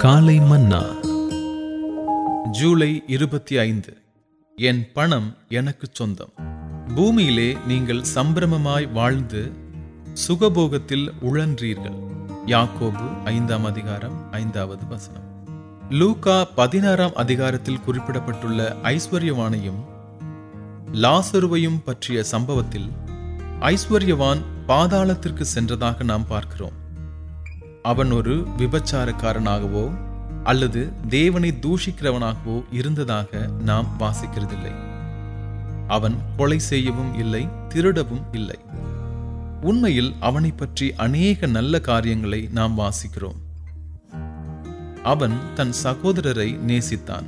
காலை மன்னா. ஜூலை இருபத்தி ஐந்து. என் பணம் எனக்கு சொந்தம். பூமியிலே நீங்கள் சம்பிரமமாய் வாழ்ந்து சுகபோகத்தில் உழன்றீர்கள். யாக்கோபு ஐந்தாம் அதிகாரம் ஐந்தாவது வசனம். லூகா பதினாறாம் அதிகாரத்தில் குறிப்பிடப்பட்டுள்ள ஐஸ்வர்யவானையும் லாசருவையும் பற்றிய சம்பவத்தில் ஐஸ்வர்யவான் பாதாளத்திற்கு சென்றதாக நாம் பார்க்கிறோம். அவன் ஒரு விபச்சாரக்காரனாகவோ அல்லது தேவனை தூஷிக்கிறவனாகவோ இருந்ததாக நாம் வாசிக்கிறதில்லை. அவன் கொலை செய்யவும் இல்லை திருடவும் இல்லை. உண்மையில் அவனை பற்றி அநேக நல்ல காரியங்களை நாம் வாசிக்கிறோம். அவன் தன் சகோதரரை நேசித்தான்.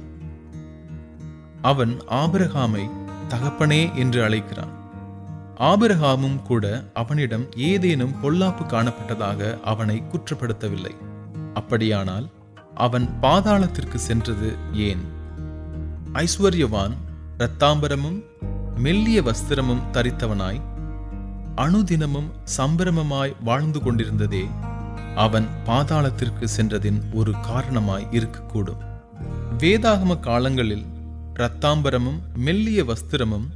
அவன் ஆபிரகாமை தகப்பனே என்று அழைக்கிறான். ஆபிரகாமும் கூட அவனிடம் ஏதேனும் பொல்லாப்பு காணப்பட்டதாக அவனை குற்றப்படுத்தவில்லை. அப்படியானால் அவன் பாதாளத்திற்கு சென்றது ஏன்? ஐஸ்வர்யவான் இரத்தாம்பரமும் மெல்லிய வஸ்திரமும் தரித்தவனாய் அணுதினமும் சம்பிரமமாய் வாழ்ந்து கொண்டிருந்ததே அவன் பாதாளத்திற்கு சென்றதின் ஒரு காரணமாய் இருக்கக்கூடும். வேதாகம காலங்களில் இரத்தாம்பரமும் மெல்லிய வஸ்திரமும்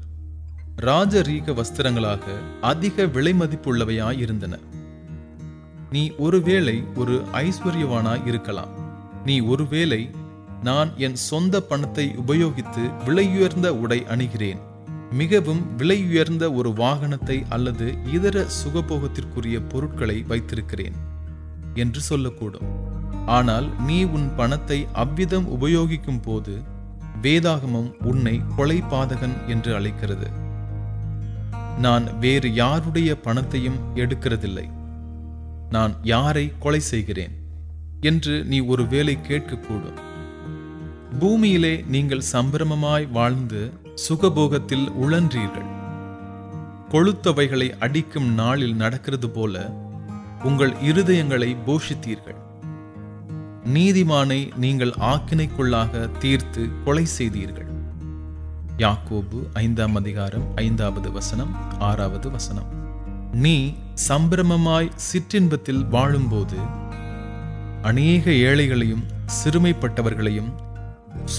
ராஜரீக வஸ்திரங்களாக அதிக விலை மதிப்புள்ளவையாய் இருந்தன நீ ஒருவேளை ஒரு ஐஸ்வர்யவானாய் இருக்கலாம். நீ ஒருவேளை நான் என் சொந்த பணத்தை உபயோகித்து விலையுயர்ந்த உடை அணிகிறேன். மிகவும் விலையுயர்ந்த ஒரு வாகனத்தை அல்லது இதர சுகபோகத்திற்குரிய பொருட்களை வைத்திருக்கிறேன் என்று சொல்லக்கூடும். ஆனால் நீ உன் பணத்தை அவ்விதம் உபயோகிக்கும் போது வேதாகமம் உன்னை கொலை பாதகன் என்று அழைக்கிறது. நான் வேறு யாருடைய பணத்தையும் எடுக்கிறதில்லை. நான் யாரை கொலை செய்கிறேன்? என்று நீ ஒரு வேலை கேட்கக்கூடும். பூமியிலே நீங்கள் சம்பிரமமாய் வாழ்ந்து சுகபோகத்தில் உழன்றீர்கள். கொளுத்தவைகளை அடிக்கும் நாளில் நடக்கிறது போல உங்கள் இருதயங்களை போஷித்தீர்கள். நீதிமானை நீங்கள் ஆக்கினைக்குள்ளாக தீர்த்து கொலை செய்தீர்கள். யாக்கோபு ஐந்தாம் அதிகாரம் ஐந்தாவது வசனம் ஆறாவது வசனம். நீ சம்பிரமமாய் சிற்றின்பத்தில் வாழும்போது அநேக ஏழைகளையும் சிறுமைப்பட்டவர்களையும்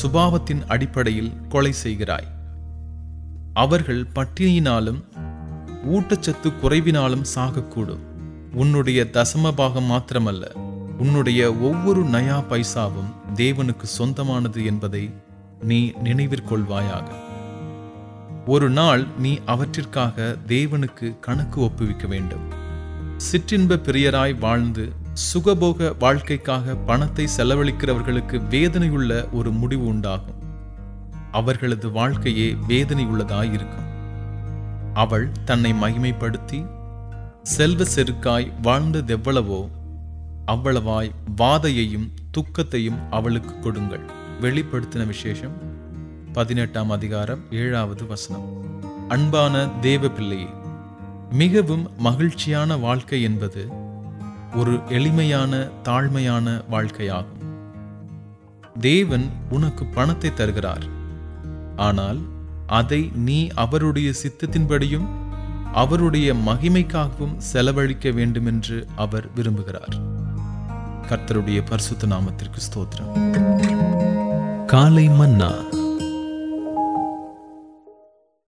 சுபாவத்தின் அடிப்படையில் கொலை செய்கிறாய். அவர்கள் பட்டினியினாலும் ஊட்டச்சத்து குறைவினாலும் சாகக்கூடும். உன்னுடைய தசம பாகம் மாத்திரமல்ல உன்னுடைய ஒவ்வொரு நயா பைசாவும் தேவனுக்கு சொந்தமானது என்பதை நீ நினைவிற்கொள்வாயாக. ஒரு நாள் நீ அவற்றிற்காக தேவனுக்கு கணக்கு ஒப்புவிக்க வேண்டும். சிற்றின்ப பிரியராய் வாழ்ந்து சுகபோக வாழ்க்கைக்காக பணத்தை செலவழிக்கிறவர்களுக்கு வேதனையுள்ள ஒரு முடிவு உண்டாகும். அவர்களது வாழ்க்கையே வேதனையுள்ளதாயிருக்கும். அவள் தன்னை மகிமைப்படுத்தி செல்வ செருக்காய் வாழ்ந்ததெவ்வளவோ அவ்வளவாய் வாதையையும் துக்கத்தையும் அவளுக்கு கொடுங்கள். வெளிப்படுத்தின விசேஷம் பதினெட்டாம் அதிகாரம் ஏழாவது வசனம். அன்பான தேவ பிள்ளையே மிகவும் மகிழ்ச்சியான வாழ்க்கை என்பது ஒரு எளிமையான தாழ்மையான வாழ்க்கையாகும். தேவன் உனக்கு பணத்தை தருகிறார். ஆனால் அதை நீ அவருடைய சித்தத்தின்படியும் அவருடைய மகிமைக்காகவும் செலவழிக்க வேண்டுமென்று அவர் விரும்புகிறார். கர்த்தருடைய பரிசுத்த நாமத்திற்கு ஸ்தோத்திரம். காலை மன்னா.